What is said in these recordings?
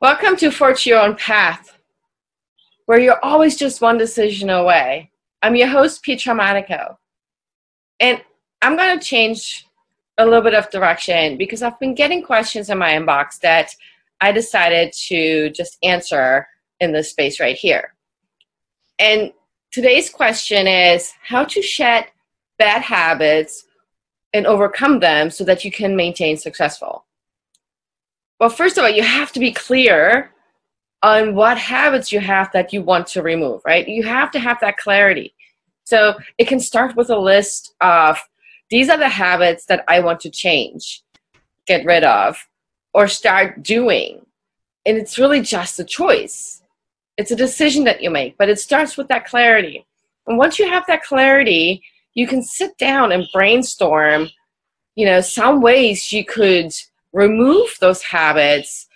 Welcome to Forge Your Own Path, where you're always just one decision away. I'm your host, Petra Monaco. And I'm going to change a little bit of direction because I've been getting questions in my inbox that I decided to just answer in this space right here. And today's question is how to shed bad habits and overcome them so that you can maintain successful. Well, first of all, you have to be clear on what habits you have that you want to remove, right? You have to have that clarity. So it can start with a list of these are the habits that I want to change, get rid of, or start doing. And it's really just a choice. It's a decision that you make, but it starts with that clarity. And once you have that clarity, you can sit down and brainstorm, you know, some ways you could remove those habits,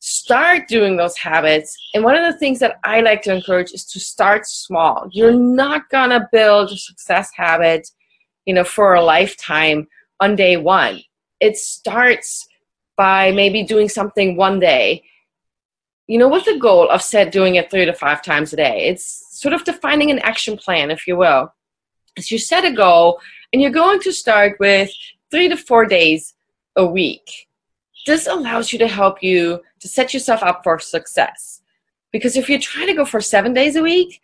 start doing those habits. And one of the things that I like to encourage is to start small. You're not gonna build a success habit, you know, for a lifetime on day one. It starts by maybe doing something one day, you know, with the goal of set doing it three to five times a day. It's sort of defining an action plan, if you will. As you set a goal, and you're going to start with three to four days a week this allows you to help you to set yourself up for success. Because if you try to go for seven days a week,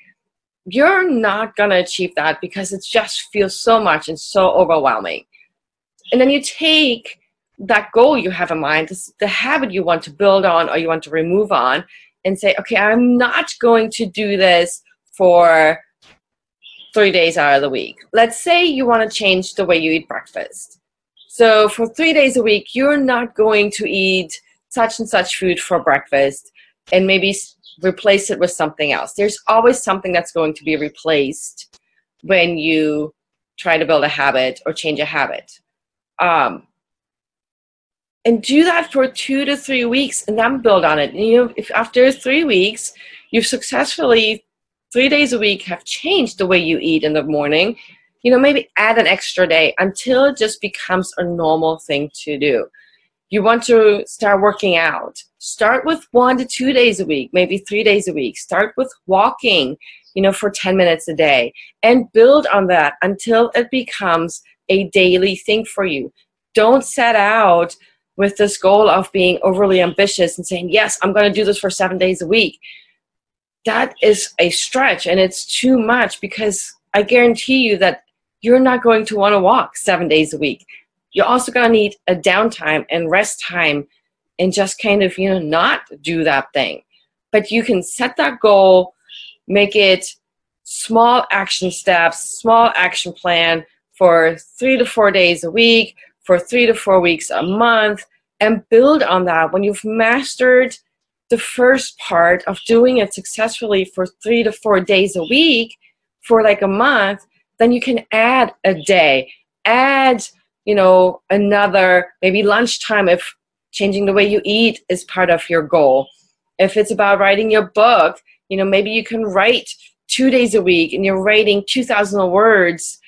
you're not going to achieve that because it just feels so much and so overwhelming. And then you take that goal you have in mind, the habit you want to build on or you want to remove on, and say, okay, I'm not going to do this for three days out of the week. Let's say you want to change the way you eat breakfast. So for three days a week, you're not going to eat such and such food for breakfast and maybe replace it with something else. There's always something that's going to be replaced when you try to build a habit or change a habit. Um, and do that for two to three weeks and then build on it. And you know, if after three weeks, you've successfully three days a week have changed the way you eat in the morning you know, maybe add an extra day until it just becomes a normal thing to do. You want to start working out. Start with one to two days a week, maybe three days a week. Start with walking, you know, for 10 minutes a day and build on that until it becomes a daily thing for you. Don't set out with this goal of being overly ambitious and saying, yes, I'm going to do this for seven days a week. That is a stretch and it's too much because I guarantee you that you're not going to want to walk seven days a week. You're also going to need a downtime and rest time and just kind of, you know, not do that thing. But you can set that goal, make it small action steps, small action plan for three to four days a week, for three to four weeks a month, and build on that. When you've mastered the first part of doing it successfully for three to four days a week for like a month, then you can add a day, add, you know, another, maybe lunchtime if changing the way you eat is part of your goal. If it's about writing your book, you know, maybe you can write two days a week and you're writing 2,000 words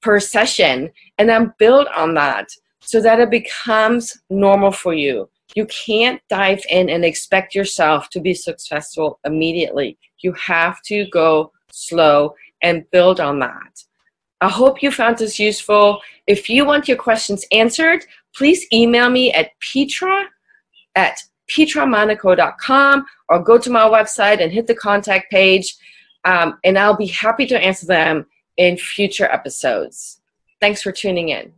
per session and then build on that so that it becomes normal for you. You can't dive in and expect yourself to be successful immediately. You have to go slow and build on that. I hope you found this useful. If you want your questions answered, please email me at petra at petramonaco.com or go to my website and hit the contact page, um, and I'll be happy to answer them in future episodes. Thanks for tuning in.